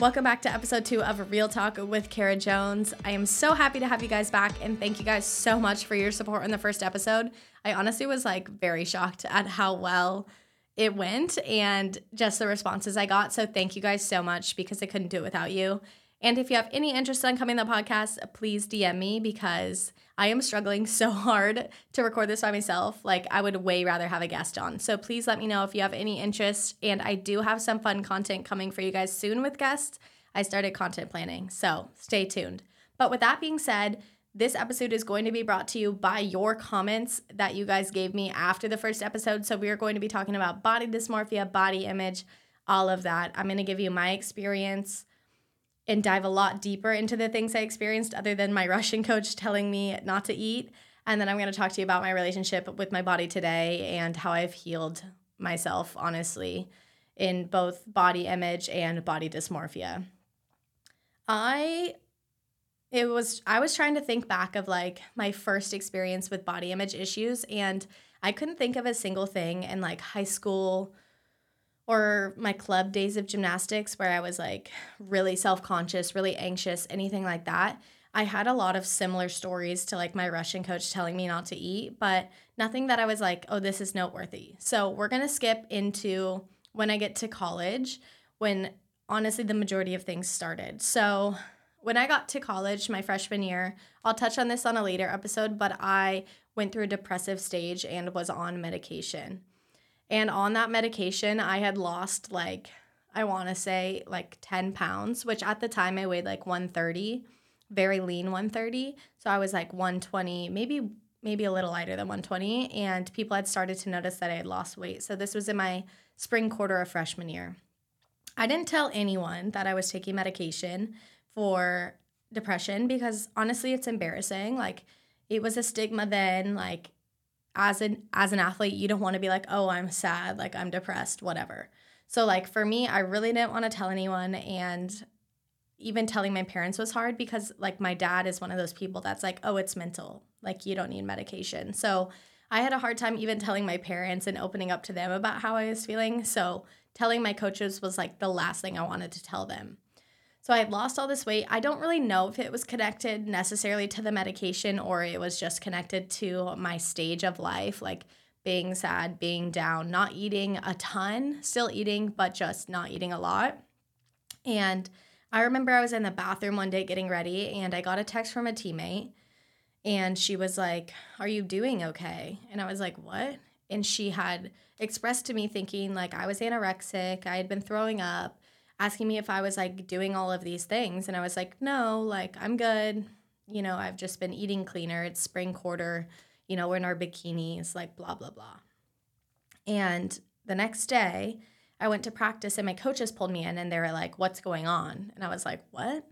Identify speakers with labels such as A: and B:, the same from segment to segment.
A: Welcome back to episode two of Real Talk with Kara Jones. I am so happy to have you guys back and thank you guys so much for your support in the first episode. I honestly was like very shocked at how well it went and just the responses I got. So thank you guys so much because I couldn't do it without you. And if you have any interest in coming to the podcast, please DM me because I am struggling so hard to record this by myself. Like, I would way rather have a guest on. So please let me know if you have any interest. And I do have some fun content coming for you guys soon with guests. I started content planning. So stay tuned. But with that being said, this episode is going to be brought to you by your comments that you guys gave me after the first episode. So, we are going to be talking about body dysmorphia, body image, all of that. I'm going to give you my experience and dive a lot deeper into the things I experienced other than my Russian coach telling me not to eat. And then I'm going to talk to you about my relationship with my body today and how I've healed myself, honestly, in both body image and body dysmorphia. I it was I was trying to think back of like my first experience with body image issues and I couldn't think of a single thing in like high school or my club days of gymnastics where I was like really self conscious, really anxious, anything like that. I had a lot of similar stories to like my Russian coach telling me not to eat, but nothing that I was like, oh, this is noteworthy. So we're going to skip into when I get to college, when honestly the majority of things started. So when I got to college my freshman year, I'll touch on this on a later episode, but I went through a depressive stage and was on medication. And on that medication, I had lost like, I want to say like 10 pounds, which at the time I weighed like 130, very lean 130. So I was like 120, maybe maybe a little lighter than 120 and people had started to notice that I had lost weight. So this was in my spring quarter of freshman year. I didn't tell anyone that I was taking medication for depression because honestly it's embarrassing. Like it was a stigma then like as an as an athlete, you don't want to be like, "Oh, I'm sad, like I'm depressed, whatever." So like for me, I really didn't want to tell anyone and even telling my parents was hard because like my dad is one of those people that's like, "Oh, it's mental. Like you don't need medication." So I had a hard time even telling my parents and opening up to them about how I was feeling. So telling my coaches was like the last thing I wanted to tell them. So I had lost all this weight. I don't really know if it was connected necessarily to the medication or it was just connected to my stage of life, like being sad, being down, not eating a ton, still eating, but just not eating a lot. And I remember I was in the bathroom one day getting ready and I got a text from a teammate and she was like, Are you doing okay? And I was like, What? And she had expressed to me thinking like I was anorexic, I had been throwing up asking me if I was like doing all of these things. And I was like, no, like I'm good. You know, I've just been eating cleaner. It's spring quarter. You know, we're in our bikinis, like blah, blah, blah. And the next day, I went to practice and my coaches pulled me in and they were like, what's going on? And I was like, what?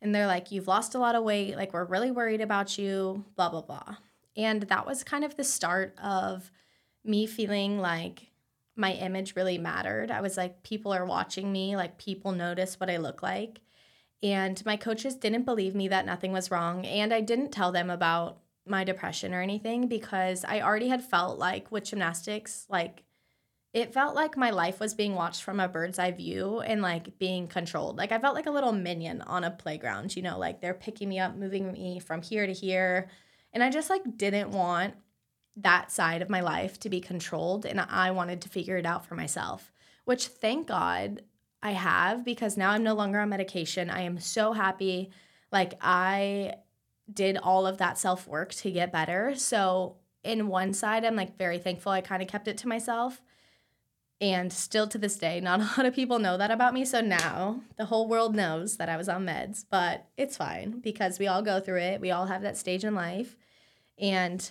A: And they're like, you've lost a lot of weight. Like, we're really worried about you, blah, blah, blah. And that was kind of the start of me feeling like my image really mattered. I was like, people are watching me, like, people notice what I look like. And my coaches didn't believe me that nothing was wrong. And I didn't tell them about my depression or anything because I already had felt like with gymnastics, like, it felt like my life was being watched from a bird's eye view and like being controlled. Like I felt like a little minion on a playground, you know, like they're picking me up, moving me from here to here. And I just like didn't want that side of my life to be controlled and I wanted to figure it out for myself, which thank God I have because now I'm no longer on medication. I am so happy. Like I did all of that self work to get better. So, in one side, I'm like very thankful I kind of kept it to myself. And still to this day, not a lot of people know that about me. So now the whole world knows that I was on meds, but it's fine because we all go through it. We all have that stage in life. And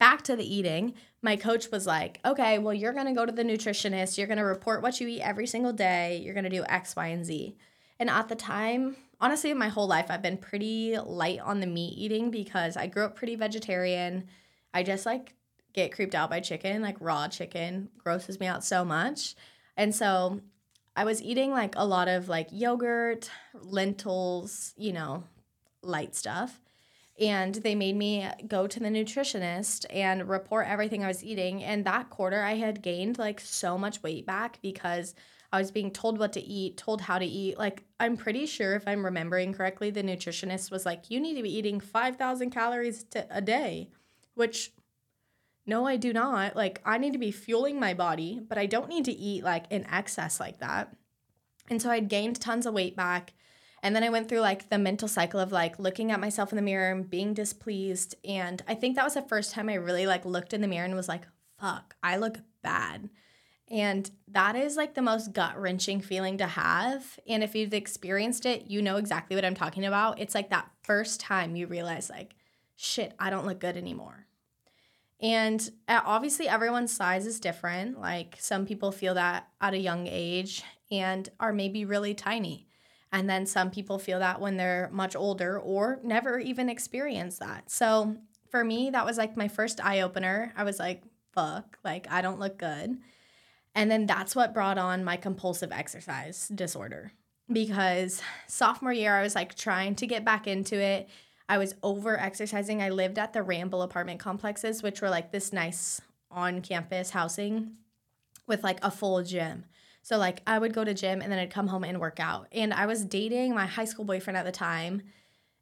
A: back to the eating, my coach was like, okay, well, you're going to go to the nutritionist. You're going to report what you eat every single day. You're going to do X, Y, and Z. And at the time, honestly, my whole life, I've been pretty light on the meat eating because I grew up pretty vegetarian. I just like get creeped out by chicken, like raw chicken grosses me out so much. And so I was eating like a lot of like yogurt, lentils, you know, light stuff and they made me go to the nutritionist and report everything I was eating. And that quarter, I had gained like so much weight back because I was being told what to eat, told how to eat. Like, I'm pretty sure if I'm remembering correctly, the nutritionist was like, you need to be eating 5,000 calories to, a day, which no, I do not. Like, I need to be fueling my body, but I don't need to eat like in excess like that. And so I'd gained tons of weight back. And then I went through like the mental cycle of like looking at myself in the mirror and being displeased. And I think that was the first time I really like looked in the mirror and was like, fuck, I look bad. And that is like the most gut wrenching feeling to have. And if you've experienced it, you know exactly what I'm talking about. It's like that first time you realize, like, shit, I don't look good anymore. And uh, obviously, everyone's size is different. Like, some people feel that at a young age and are maybe really tiny. And then some people feel that when they're much older or never even experience that. So, for me, that was like my first eye opener. I was like, fuck, like, I don't look good. And then that's what brought on my compulsive exercise disorder because sophomore year, I was like trying to get back into it. I was over exercising. I lived at the Ramble apartment complexes, which were like this nice on campus housing with like a full gym. So, like, I would go to gym and then I'd come home and work out. And I was dating my high school boyfriend at the time.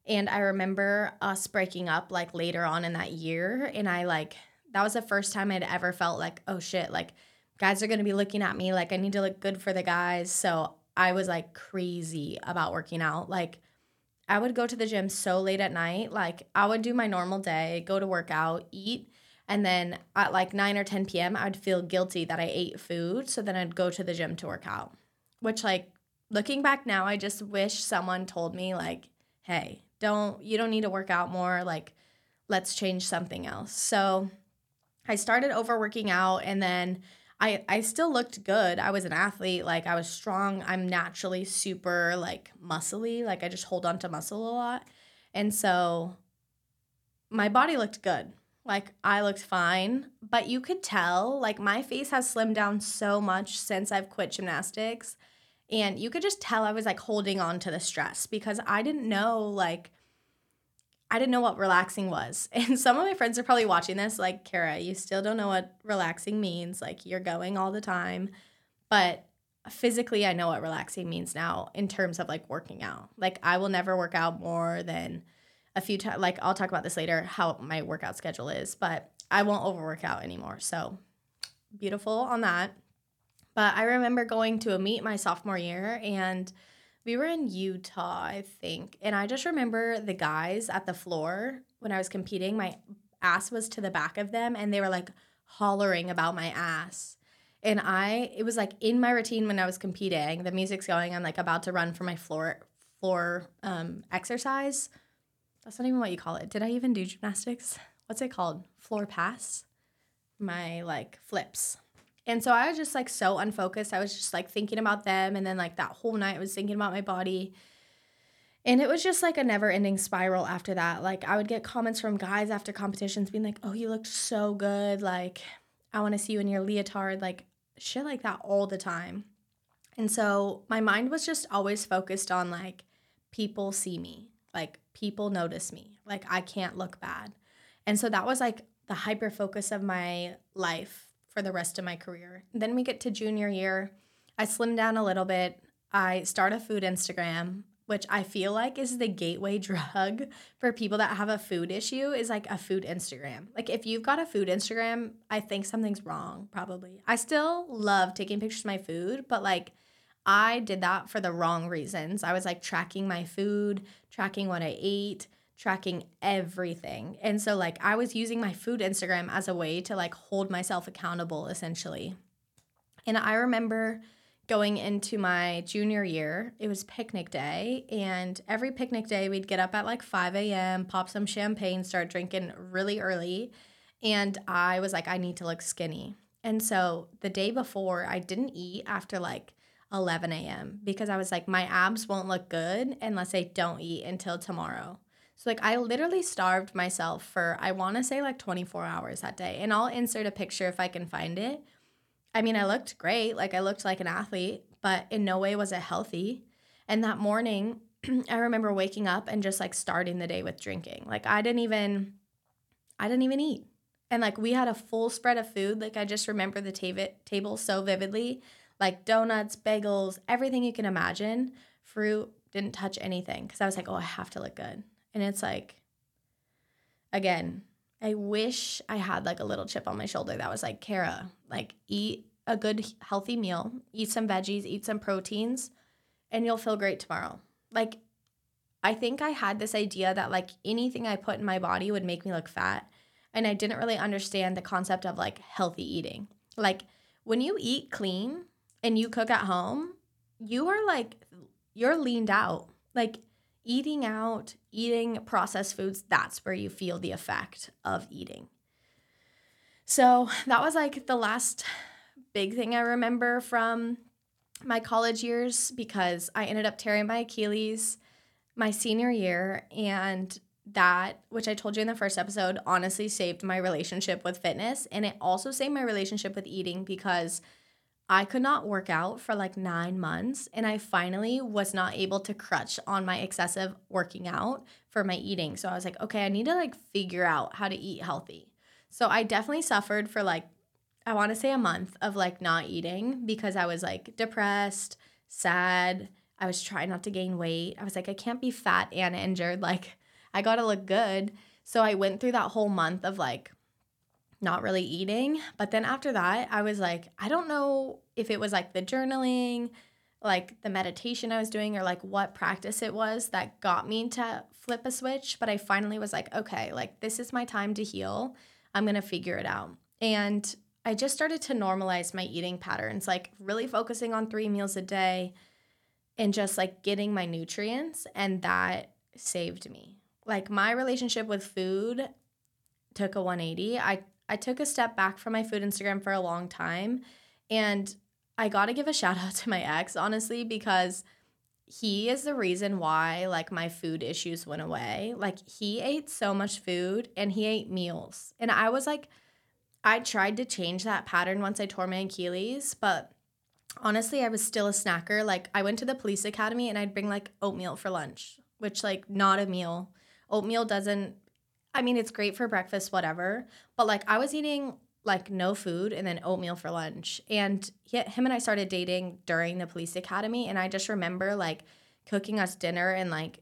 A: And I remember us breaking up like later on in that year. And I like, that was the first time I'd ever felt like, oh shit, like guys are to be looking at me like I need to look good for the guys. So I was like crazy about working out. Like I would go to the gym so late at night. Like I would do my normal day, go to work out, eat, and then at like 9 or 10 p.m., I'd feel guilty that I ate food. So then I'd go to the gym to work out. Which like looking back now, I just wish someone told me like, "Hey, don't you don't need to work out more. Like let's change something else." So I started overworking out and then I I still looked good. I was an athlete, like I was strong. I'm naturally super like muscly, like I just hold on to muscle a lot. And so my body looked good. Like I looked fine, but you could tell like my face has slimmed down so much since I've quit gymnastics. And you could just tell I was like holding on to the stress because I didn't know like I didn't know what relaxing was. And some of my friends are probably watching this like, Kara, you still don't know what relaxing means. Like, you're going all the time. But physically, I know what relaxing means now in terms of like working out. Like, I will never work out more than a few times. Like, I'll talk about this later, how my workout schedule is, but I won't overwork out anymore. So, beautiful on that. But I remember going to a meet my sophomore year and we were in Utah, I think. And I just remember the guys at the floor when I was competing, my ass was to the back of them and they were like hollering about my ass. And I, it was like in my routine when I was competing, the music's going, I'm like about to run for my floor floor um, exercise. That's not even what you call it. Did I even do gymnastics? What's it called? Floor pass? My like flips. And so I was just like so unfocused. I was just like thinking about them. And then like that whole night I was thinking about my body. And it was just like a never ending spiral after that. Like I would get comments from guys after competitions being like, oh, you looked so good. Like, I want to see you in your leotard. Like, shit like that all the time. And so my mind was just always focused on like, people see me. Like, people notice me. Like, I can't look bad. And so that was like the hyper focus of my life for the rest of my career. Then we get to junior year. I slim down a little bit. I start a food Instagram, which I feel like is the gateway drug for people that have a food issue is like a food Instagram. Like if you've got a food Instagram, I think something's wrong probably. I still love taking pictures of my food, but like I did that for the wrong reasons. I was like tracking my food, tracking what I ate, tracking everything. And so like I was using my food Instagram as a way to like hold myself accountable essentially. And I remember going into my junior year, it was picnic day. And every picnic day, we'd get up at like 5 a.m., pop some champagne, start drinking really early. And I was like, I need to look skinny. And so the day before, I didn't eat after like 11 a.m. because I was like, my abs won't look good unless I don't eat until tomorrow. So like I literally starved myself for I want to say like 24 hours that day. And I'll insert a picture if I can find it. I mean, I looked great, like I looked like an athlete, but in no way was it healthy. And that morning, I remember waking up and just like starting the day with drinking. Like I didn't even I didn't even eat. And like we had a full spread of food. Like I just remember the ta- table so vividly. Like donuts, bagels, everything you can imagine. Fruit didn't touch anything because I was like, oh, I have to look good. And it's like, again, I wish I had like a little chip on my shoulder that was like, Kara, like eat a good healthy meal, eat some veggies, eat some proteins, and you'll feel great tomorrow. Like, I think I had this idea that like anything I put in my body would make me look fat. And I didn't really understand the concept of like healthy eating. Like, when you eat clean and you cook at home, you are like, you're leaned out. Like, eating out, eating processed foods, that's where you feel the effect of eating. So that was like the last big thing I remember from my college years because I ended up tearing my Achilles my senior year. And that, which I told you in the first episode, honestly saved my relationship with fitness. And it also saved my relationship with eating because I could not work out for like nine months, and I finally was not able to crutch on my excessive working out for my eating. So I was like, okay, I need to like figure out how to eat healthy. So I definitely suffered for like, I want to say a month of like not eating because I was like depressed, sad. I was trying not to gain weight. I was like, I can't be fat and injured. Like, I got to look good. So I went through that whole month of like not really eating. But then after that, I was like, I don't know if it was like the journaling, like the meditation I was doing, or like what practice it was that got me to flip a switch. But I finally was like, okay, like this is my time to heal. I'm going to figure it out. And I just started to normalize my eating patterns, like really focusing on three meals a day and just like getting my nutrients. And that saved me. Like my relationship with food took a 180. I I took a step back from my food Instagram for a long time. And I got to give a shout out to my ex, honestly, because he is the reason why like my food issues went away. Like he ate so much food and he ate meals. And I was like I tried to change that pattern once I tore my Achilles, but honestly, I was still a snacker. Like I went to the police academy and I'd bring like oatmeal for lunch, which like not a meal. Oatmeal doesn't I mean, it's great for breakfast, whatever. But like, I was eating like no food and then oatmeal for lunch. And he, him and I started dating during the police academy. And I just remember like cooking us dinner and like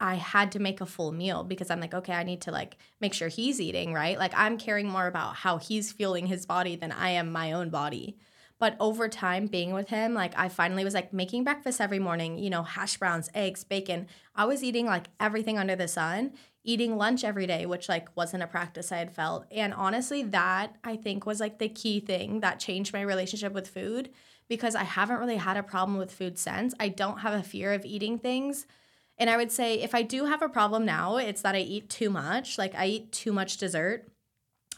A: I had to make a full meal because I'm like, okay, I need to like make sure he's eating, right? Like I'm caring more about how he's fueling his body than I am my own body. But over time being with him, like I finally was like making breakfast every morning, you know, hash browns, eggs, bacon. I was eating like everything under the sun eating lunch every day, which like wasn't a practice I had felt. And honestly, that I think was like the key thing that changed my relationship with food because I haven't really had a problem with food since. I don't have a fear of eating things. And I would say if I do have a problem now, it's that I eat too much. Like I eat too much dessert.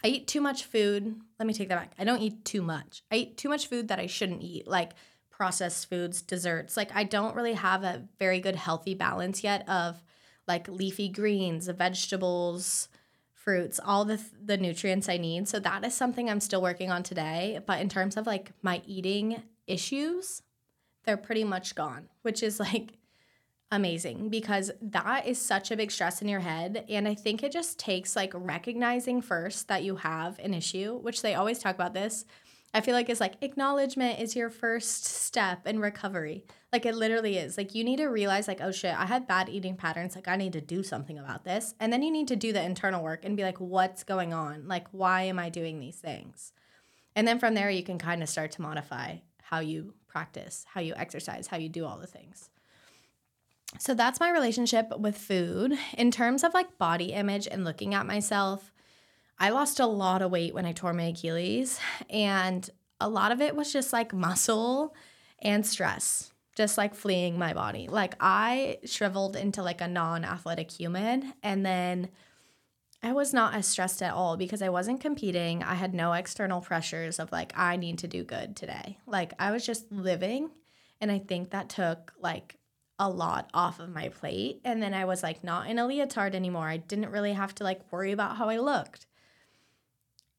A: I eat too much food. Let me take that back. I don't eat too much. I eat too much food that I shouldn't eat, like processed foods, desserts. Like I don't really have a very good healthy balance yet of like leafy greens, vegetables, fruits, all the the nutrients I need. So that is something I'm still working on today, but in terms of like my eating issues, they're pretty much gone, which is like amazing because that is such a big stress in your head and I think it just takes like recognizing first that you have an issue, which they always talk about this I feel like it's like acknowledgement is your first step in recovery. Like it literally is. Like you need to realize like oh shit, I had bad eating patterns. Like I need to do something about this. And then you need to do the internal work and be like what's going on? Like why am I doing these things? And then from there you can kind of start to modify how you practice, how you exercise, how you do all the things. So that's my relationship with food. In terms of like body image and looking at myself, I lost a lot of weight when I tore my Achilles, and a lot of it was just like muscle and stress, just like fleeing my body. Like I shriveled into like a non athletic human, and then I was not as stressed at all because I wasn't competing. I had no external pressures of like, I need to do good today. Like I was just living. And I think that took like a lot off of my plate. And then I was like not in a leotard anymore. I didn't really have to like worry about how I looked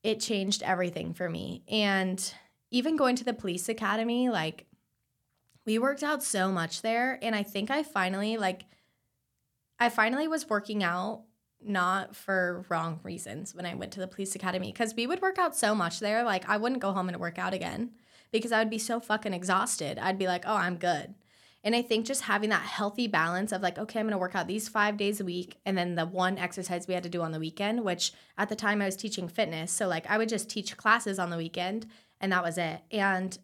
A: it changed everything for me. And even going to the police academy, like we worked out so much there. And I think I finally, like, I finally was working out not for wrong reasons when I went to the police academy because we would work out so much there. Like, I wouldn't go home and work out again because I would be so fucking exhausted. I'd be like, oh, I'm good. And I think just having that healthy balance of like, okay, I'm gonna work out these five days a week, and then the one exercise we had to do on the weekend, which at the time I was teaching fitness. So like I would just teach classes on the weekend, and that was it. And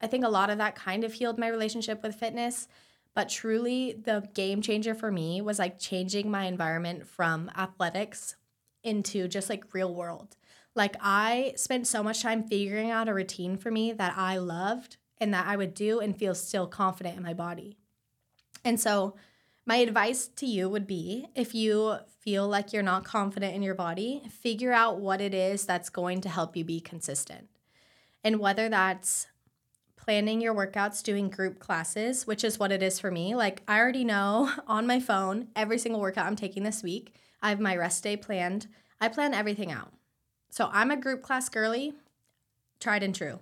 A: I think a lot of that kind of healed my relationship with fitness. But truly, the game changer for me was like changing my environment from athletics into just like real world. Like, I spent so much time figuring out a routine for me that I loved and that I would do and feel still confident in my body. And so, my advice to you would be if you feel like you're not confident in your body, figure out what it is that's going to help you be consistent. And whether that's planning your workouts, doing group classes, which is what it is for me. Like, I already know on my phone every single workout I'm taking this week. I have my rest day planned. I plan everything out. So, I'm a group class girly, tried and true.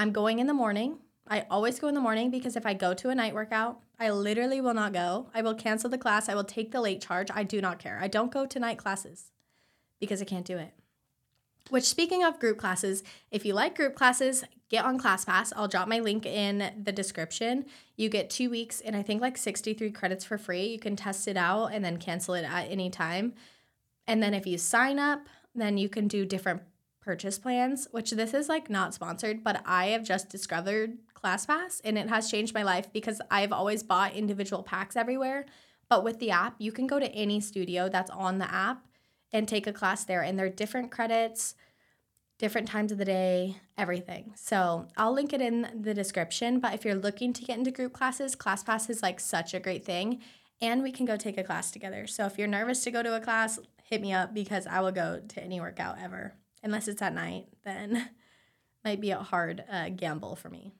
A: I'm going in the morning. I always go in the morning because if I go to a night workout, I literally will not go. I will cancel the class. I will take the late charge. I do not care. I don't go to night classes because I can't do it. Which, speaking of group classes, if you like group classes, get on ClassPass. I'll drop my link in the description. You get two weeks and I think like 63 credits for free. You can test it out and then cancel it at any time. And then if you sign up, then you can do different purchase plans, which this is like not sponsored, but I have just discovered ClassPass and it has changed my life because I've always bought individual packs everywhere. But with the app, you can go to any studio that's on the app and take a class there. And there are different credits, different times of the day, everything. So I'll link it in the description. But if you're looking to get into group classes, ClassPass is like such a great thing. And we can go take a class together. So if you're nervous to go to a class, hit me up because I will go to any workout ever. Unless it's at night, then might be a hard uh, gamble for me.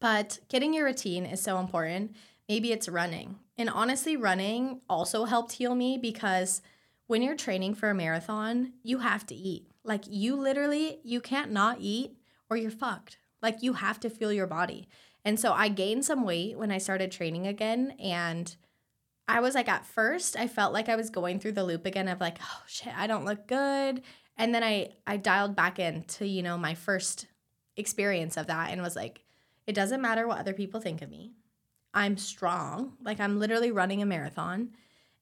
A: But getting your routine is so important. Maybe it's running. And honestly, running also helped heal me because – when you're training for a marathon, you have to eat. Like you literally, you can't not eat or you're fucked. Like you have to feel your body. And so I gained some weight when I started training again and I was like at first I felt like I was going through the loop again of like, oh shit, I don't look good. And then I I dialed back into, you know, my first experience of that and was like, it doesn't matter what other people think of me. I'm strong. Like I'm literally running a marathon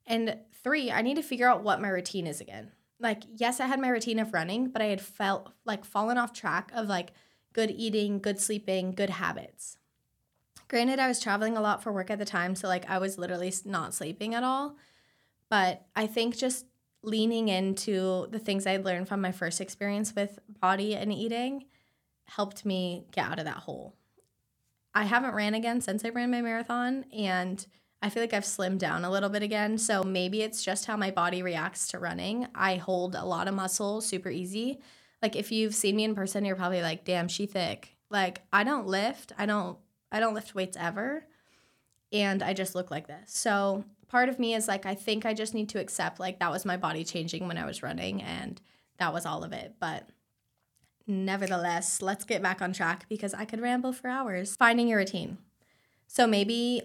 A: and three, I need to figure out what my routine is again. Like, yes, I had my routine of running, but I had felt like fallen off track of like good eating, good sleeping, good habits. Granted, I was traveling a lot for work at the time, so like I was literally not sleeping at all. But I think just leaning into the things I'd learned from my first experience with body and eating helped me get out of that hole. I haven't ran again since I ran my marathon, and I feel like I've slimmed down a little bit again. So maybe it's just how my body reacts to running. I hold a lot of muscle super easy. Like if you've seen me in person, you're probably like, damn, she thick. Like I don't lift. I don't I don't lift weights ever. And I just look like this. So part of me is like, I think I just need to accept like that was my body changing when I was running and that was all of it. But nevertheless, let's get back on track because I could ramble for hours. Finding your routine. So maybe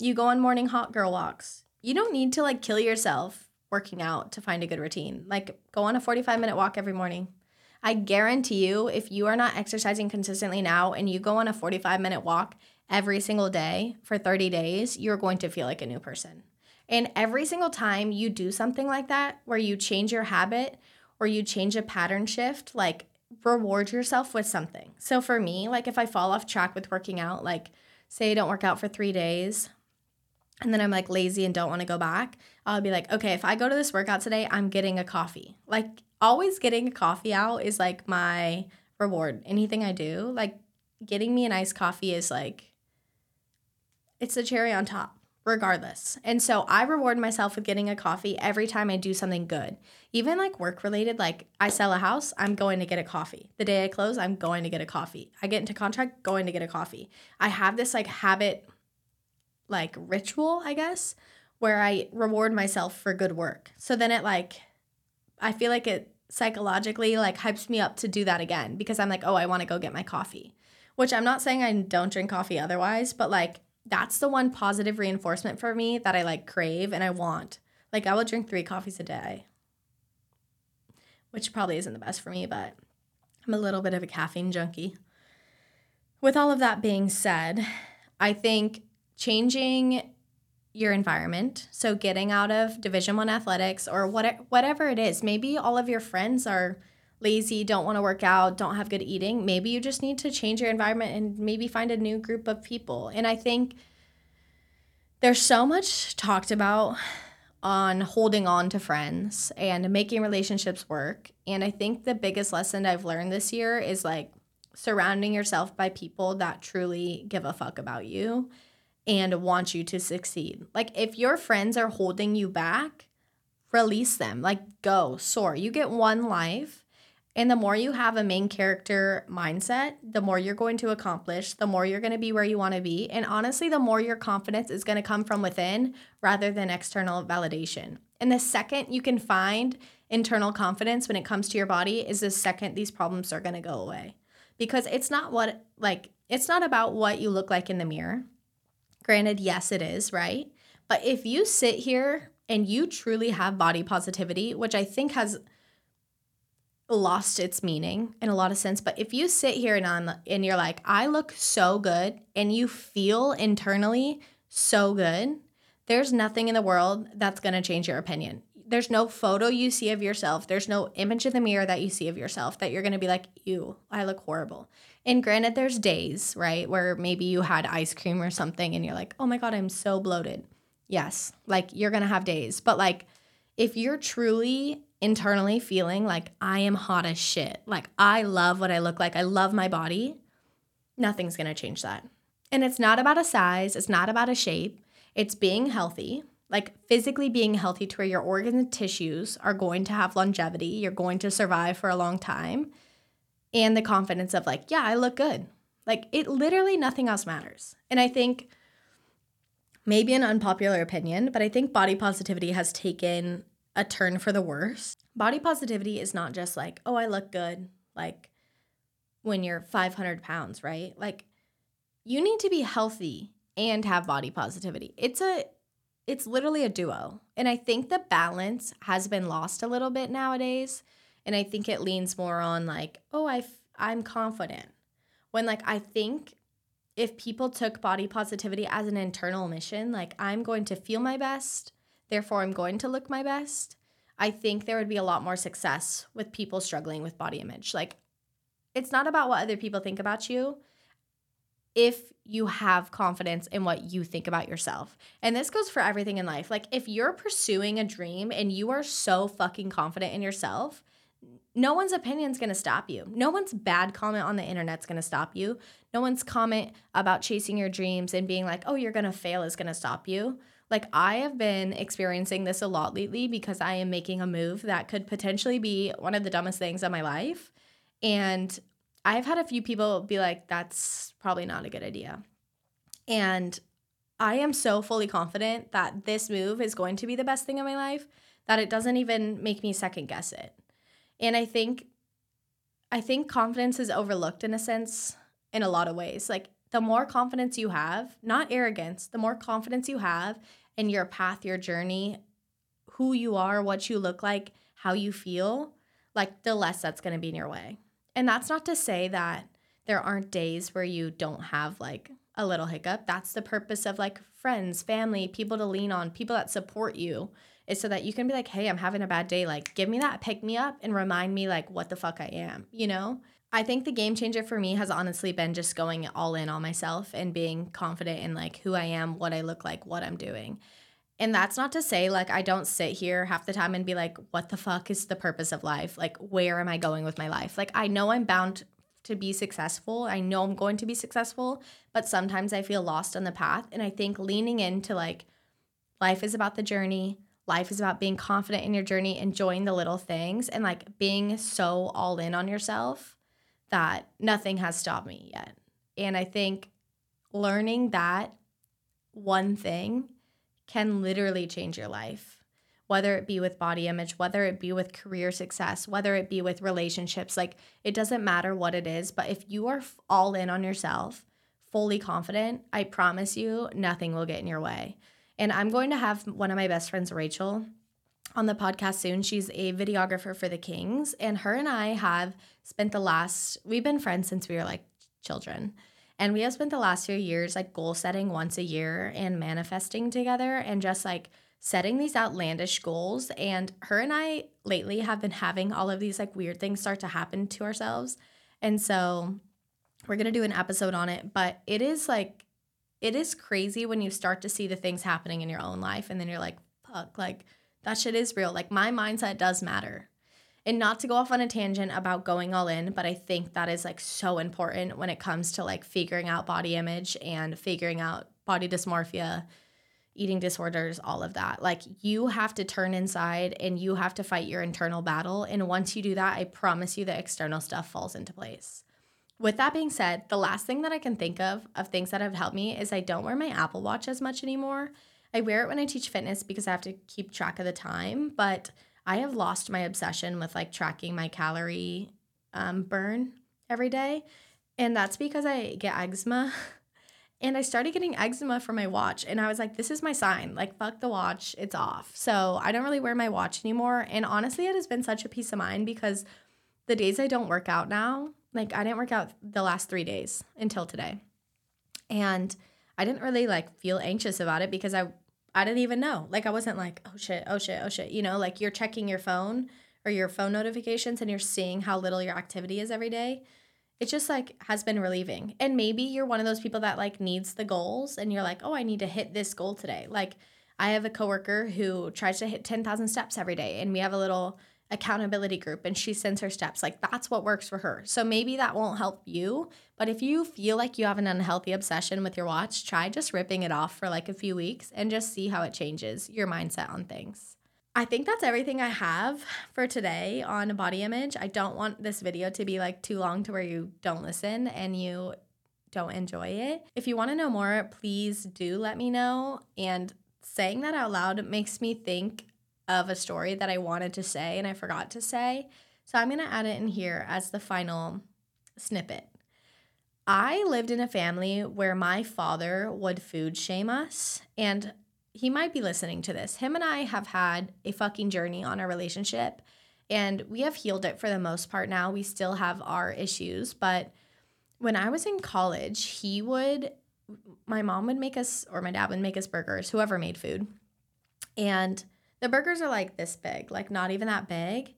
A: you go on morning hot girl walks. You don't need to like kill yourself working out to find a good routine. Like go on a 45 minute walk every morning. I guarantee you, if you are not exercising consistently now and you go on a 45 minute walk every single day for 30 days, you're going to feel like a new person. And every single time you do something like that, where you change your habit or you change a pattern shift, like reward yourself with something. So for me, like if I fall off track with working out, like say I don't work out for three days, and then I'm like lazy and don't want to go back, I'll be like, okay, if I go to this workout today, I'm getting a coffee. Like always getting a coffee out is like my reward. Anything I do, like getting me an iced coffee is like it's the cherry on top, regardless. And so I reward myself with getting a coffee every time I do something good. Even like work related, like I sell a house, I'm going to get a coffee. The day I close, I'm going to get a coffee. I get into contract, going to get a coffee. I have this like habit like ritual, I guess, where I reward myself for good work. So then it like I feel like it psychologically like hypes me up to do that again because I'm like, "Oh, I want to go get my coffee." Which I'm not saying I don't drink coffee otherwise, but like that's the one positive reinforcement for me that I like crave and I want. Like I will drink 3 coffees a day. Which probably isn't the best for me, but I'm a little bit of a caffeine junkie. with all of that being said, I think changing your environment, so getting out of Division 1 athletics or what whatever it is, maybe all of your friends are lazy, don't want to work out, don't have good eating, maybe you just need to change your environment and maybe find a new group of people. And I think there's so much talked about on holding on to friends and making relationships work. And I think the biggest lesson I've learned this year is like surrounding yourself by people that truly give a fuck about you and want you to succeed. Like if your friends are holding you back, release them. Like go, soar. You get one life and the more you have a main character mindset, the more you're going to accomplish, the more you're going to be where you want to be. And honestly, the more your confidence is going to come from within rather than external validation. And the second you can find internal confidence when it comes to your body is the second these problems are going to go away. Because it's not what, like, it's not about what you look like in the mirror. Granted, yes, it is, right? But if you sit here and you truly have body positivity, which I think has lost its meaning in a lot of sense. But if you sit here and on and you're like, I look so good, and you feel internally so good, there's nothing in the world that's gonna change your opinion. There's no photo you see of yourself. There's no image in the mirror that you see of yourself that you're gonna be like, ew, I look horrible. And granted, there's days, right, where maybe you had ice cream or something and you're like, oh my God, I'm so bloated. Yes, like you're gonna have days. But like if you're truly internally feeling like I am hot as shit, like I love what I look like, I love my body, nothing's gonna change that. And it's not about a size, it's not about a shape, it's being healthy, like physically being healthy to where your organs and tissues are going to have longevity, you're going to survive for a long time, and the confidence of like, yeah, I look good. Like it literally nothing else matters. And I think maybe an unpopular opinion, but I think body positivity has taken a turn for the worse. Body positivity is not just like, oh, I look good, like when you're 500 pounds, right? Like you need to be healthy and have body positivity. It's a, it's literally a duo. And I think the balance has been lost a little bit nowadays. And I think it leans more on like, oh, I, I'm confident. When like I think if people took body positivity as an internal mission, like I'm going to feel my best, therefore I'm going to look my best, I think there would be a lot more success with people struggling with body image. Like, it's not about what other people think about you if you have confidence in what you think about yourself. And this goes for everything in life. Like, if you're pursuing a dream and you are so fucking confident in yourself, no one's opinion is going to stop you. No one's bad comment on the internet's going to stop you. No one's comment about chasing your dreams and being like, "Oh, you're going to fail" is going to stop you. Like I have been experiencing this a lot lately because I am making a move that could potentially be one of the dumbest things of my life. And I've had a few people be like, that's probably not a good idea. And I am so fully confident that this move is going to be the best thing in my life that it doesn't even make me second guess it. And I think I think confidence is overlooked in a sense in a lot of ways. Like the more confidence you have, not arrogance, the more confidence you have in your path, your journey, who you are, what you look like, how you feel, like the less that's going to be in your way. And that's not to say that there aren't days where you don't have like a little hiccup. That's the purpose of like friends, family, people to lean on, people that support you is so that you can be like, hey, I'm having a bad day. Like, give me that pick me up and remind me, like, what the fuck I am, you know? I think the game changer for me has honestly been just going all in on myself and being confident in like who I am, what I look like, what I'm doing. And that's not to say like I don't sit here half the time and be like, what the fuck is the purpose of life? Like, where am I going with my life? Like, I know I'm bound to be successful. I know I'm going to be successful, but sometimes I feel lost on the path. And I think leaning into like, life is about the journey. Life is about being confident in your journey, enjoying the little things, and like being so all in on yourself that nothing has stopped me yet. And I think learning that one thing can literally change your life, whether it be with body image, whether it be with career success, whether it be with relationships. Like, it doesn't matter what it is, but if you are all in on yourself, fully confident, I promise you, nothing will get in your way. And I'm going to have one of my best friends, Rachel, on the podcast soon. She's a videographer for the Kings, and her and I have spent the last, we've been friends since we were like children. And we have spent the last few years like goal setting once a year and manifesting together and just like setting these outlandish goals. And her and I lately have been having all of these like weird things start to happen to ourselves. And so we're going to do an episode on it, but it is like, it is crazy when you start to see the things happening in your own life and then you're like, fuck, like that shit is real. Like my mindset does matter. And not to go off on a tangent about going all in, but I think that is like so important when it comes to like figuring out body image and figuring out body dysmorphia eating disorders, all of that. Like you have to turn inside and you have to fight your internal battle. And once you do that, I promise you the external stuff falls into place. With that being said, the last thing that I can think of of things that have helped me is I don't wear my Apple Watch as much anymore. I wear it when I teach fitness because I have to keep track of the time, but I have lost my obsession with like tracking my calorie um, burn every day. And that's because I get eczema And I started getting eczema from my watch. And I was like, this is my sign. Like, fuck the watch. It's off. So I don't really wear my watch anymore. And honestly, it has been such a peace of mind because the days I don't work out now, like, I didn't work out the last three days until today. And I didn't really like feel anxious about it because I I didn't even know. Like I wasn't like, oh shit, oh shit, oh shit. You know, like you're checking your phone or your phone notifications and you're seeing how little your activity is every day it just like has been relieving. And maybe you're one of those people that like needs the goals and you're like, "Oh, I need to hit this goal today." Like I have a coworker who tries to hit 10,000 steps every day and we have a little accountability group and she sends her steps. Like that's what works for her. So maybe that won't help you, but if you feel like you have an unhealthy obsession with your watch, try just ripping it off for like a few weeks and just see how it changes your mindset on things. I think that's everything I have for today on body image. I don't want this video to be like too long to where you don't listen and you don't enjoy it. If you want to know more, please do let me know. And saying that out loud makes me think of a story that I wanted to say and I forgot to say. So I'm going to add it in here as the final snippet. I lived in a family where my father would food shame us. And he might be listening to this. Him and I have had a fucking journey on our relationship and we have healed it for the most part now. We still have our issues, but when I was in college, he would my mom would make us or my dad would make us burgers, whoever made food. And the burgers are like this big, like not even that big.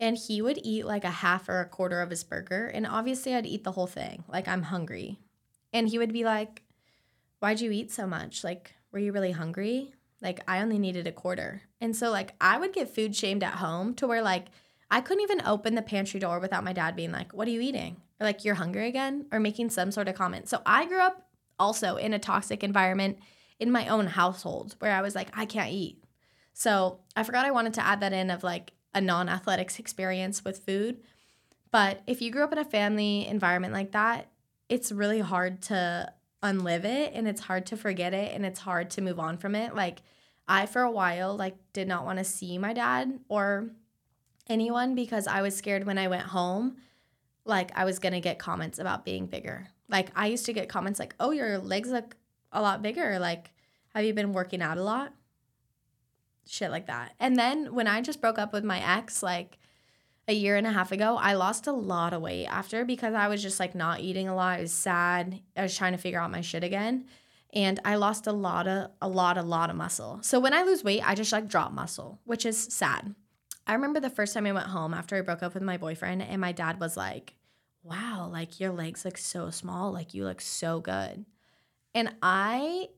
A: And he would eat like a half or a quarter of his burger. And obviously, I'd eat the whole thing. Like, I'm hungry. And he would be like, Why'd you eat so much? Like, were you really hungry? Like I only needed a quarter. And so like I would get food shamed at home to where like I couldn't even open the pantry door without my dad being like, "What are you eating?" or like, "You're hungry again?" or making some sort of comment. So I grew up also in a toxic environment in my own household where I was like, "I can't eat." So, I forgot I wanted to add that in of like a non-athletics experience with food. But if you grew up in a family environment like that, it's really hard to unlive it and it's hard to forget it and it's hard to move on from it. Like I for a while like did not want to see my dad or anyone because I was scared when I went home like I was going to get comments about being bigger. Like I used to get comments like, "Oh, your legs look a lot bigger. Like have you been working out a lot?" Shit like that. And then when I just broke up with my ex like a year and a half ago, I lost a lot of weight after because I was just like not eating a lot. I was sad. I was trying to figure out my shit again. And I lost a lot of a lot, a lot of muscle. So when I lose weight, I just like drop muscle, which is sad. I remember the first time I went home after I broke up with my boyfriend, and my dad was like, Wow, like your legs look so small. Like you look so good. And I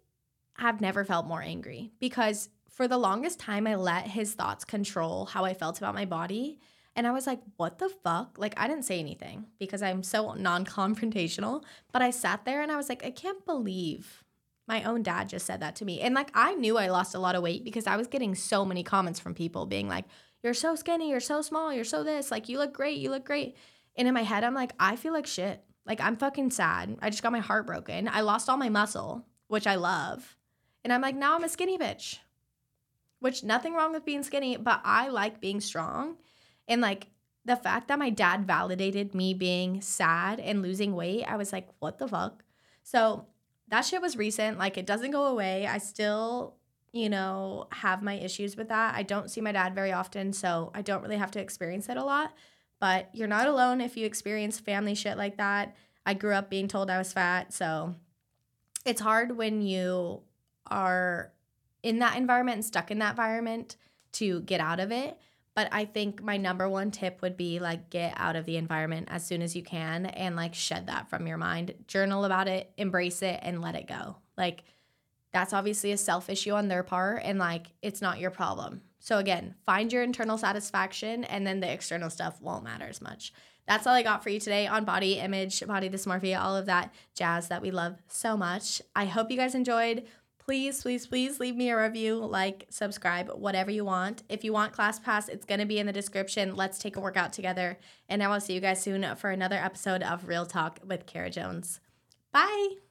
A: have never felt more angry because for the longest time, I let his thoughts control how I felt about my body. And I was like, what the fuck? Like, I didn't say anything because I'm so non confrontational. But I sat there and I was like, I can't believe my own dad just said that to me. And like, I knew I lost a lot of weight because I was getting so many comments from people being like, you're so skinny, you're so small, you're so this, like, you look great, you look great. And in my head, I'm like, I feel like shit. Like, I'm fucking sad. I just got my heart broken. I lost all my muscle, which I love. And I'm like, now I'm a skinny bitch, which nothing wrong with being skinny, but I like being strong. And like the fact that my dad validated me being sad and losing weight, I was like, what the fuck? So that shit was recent. Like it doesn't go away. I still, you know, have my issues with that. I don't see my dad very often, so I don't really have to experience it a lot. But you're not alone if you experience family shit like that. I grew up being told I was fat. So it's hard when you are in that environment and stuck in that environment to get out of it. But I think my number one tip would be like get out of the environment as soon as you can and like shed that from your mind. Journal about it, embrace it, and let it go. Like that's obviously a self issue on their part and like it's not your problem. So again, find your internal satisfaction and then the external stuff won't matter as much. That's all I got for you today on body image, body dysmorphia, all of that jazz that we love so much. I hope you guys enjoyed. Please, please, please leave me a review, like, subscribe, whatever you want. If you want ClassPass, it's going to be in the description. Let's take a workout together. And I will see you guys soon for another episode of Real Talk with Kara Jones. Bye.